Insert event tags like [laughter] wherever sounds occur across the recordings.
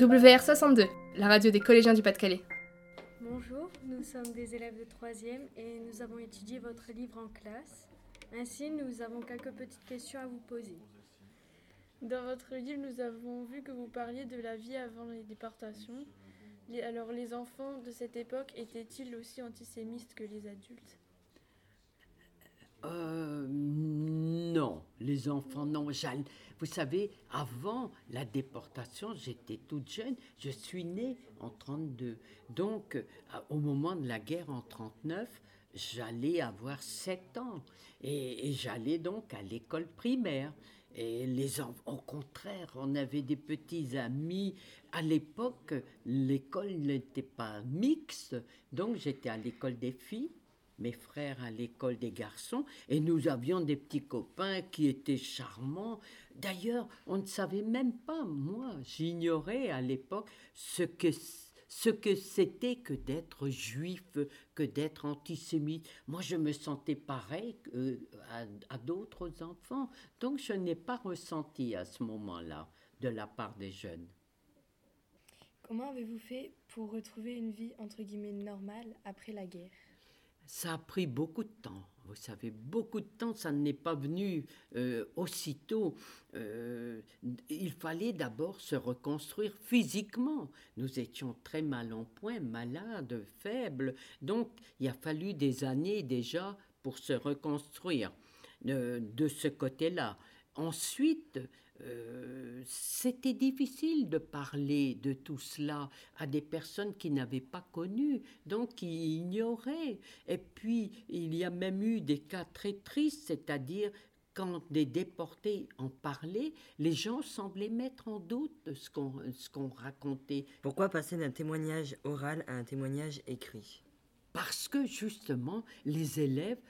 WR62, la radio des collégiens du Pas-de-Calais. Bonjour, nous sommes des élèves de 3e et nous avons étudié votre livre en classe. Ainsi, nous avons quelques petites questions à vous poser. Dans votre livre, nous avons vu que vous parliez de la vie avant les déportations. Alors, les enfants de cette époque étaient-ils aussi antisémites que les adultes? Euh, non, les enfants, non. Vous savez, avant la déportation, j'étais toute jeune. Je suis née en 32. Donc, euh, au moment de la guerre en 39, j'allais avoir 7 ans. Et, j'allais donc à l'école primaire. Et les enfants, au contraire, on avait des petits amis. À l'époque, l'école n'était pas mixte, donc j'étais à l'école des filles mes frères à l'école des garçons, et nous avions des petits copains qui étaient charmants. D'ailleurs, on ne savait même pas, moi, j'ignorais à l'époque ce que ce que c'était que d'être juif, que d'être antisémite. Moi, je me sentais pareil à, à d'autres enfants. Donc, je n'ai pas ressenti à ce moment-là de la part des jeunes. Comment avez-vous fait pour retrouver une vie entre guillemets normale après la guerre? Ça a pris beaucoup de temps. Vous savez, beaucoup de temps, ça n'est pas venu euh, aussitôt. Euh, il fallait d'abord se reconstruire physiquement. Nous étions très mal en point, malades, faibles. Donc, il a fallu des années déjà pour se reconstruire euh, de ce côté-là. Ensuite, euh, c'était difficile de parler de tout cela à des personnes qui n'avaient pas connu, donc qui ignoraient. Et puis, il y a même eu des cas très tristes, c'est-à-dire quand des déportés en parlaient, les gens semblaient mettre en doute ce qu'on ce qu'on racontait. Pourquoi passer d'un témoignage oral à un témoignage écrit? Parce que justement, les élèves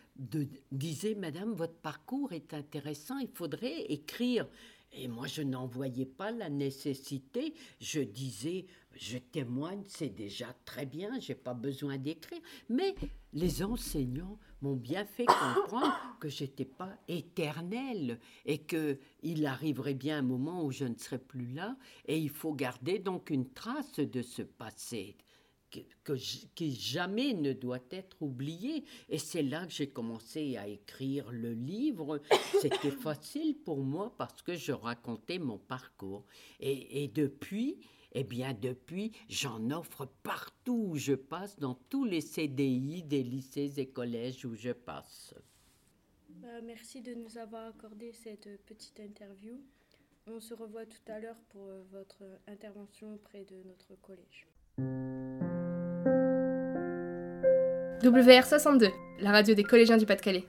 disaient, Madame, votre parcours est intéressant, il faudrait écrire. Et moi, je n'en voyais pas la nécessité. Je disais, je témoigne, c'est déjà très bien, j'ai pas besoin d'écrire. Mais les enseignants m'ont bien fait comprendre que j'étais pas éternelle et que il arriverait bien un moment où je ne serais plus là et il faut garder donc une trace de ce passé que, qui jamais ne doit être oublié. Et c'est là que j'ai commencé à écrire le livre. C'était [coughs] facile pour moi parce que je racontais mon parcours. Et, et depuis, eh bien, depuis, j'en offre partout où je passe, dans tous les CDI des lycées et collèges où je passe. Bah, merci de nous avoir accordé cette petite interview. On se revoit tout à l'heure pour euh, votre intervention auprès de notre collège. WR62, la radio des collégiens du Pas-de-Calais.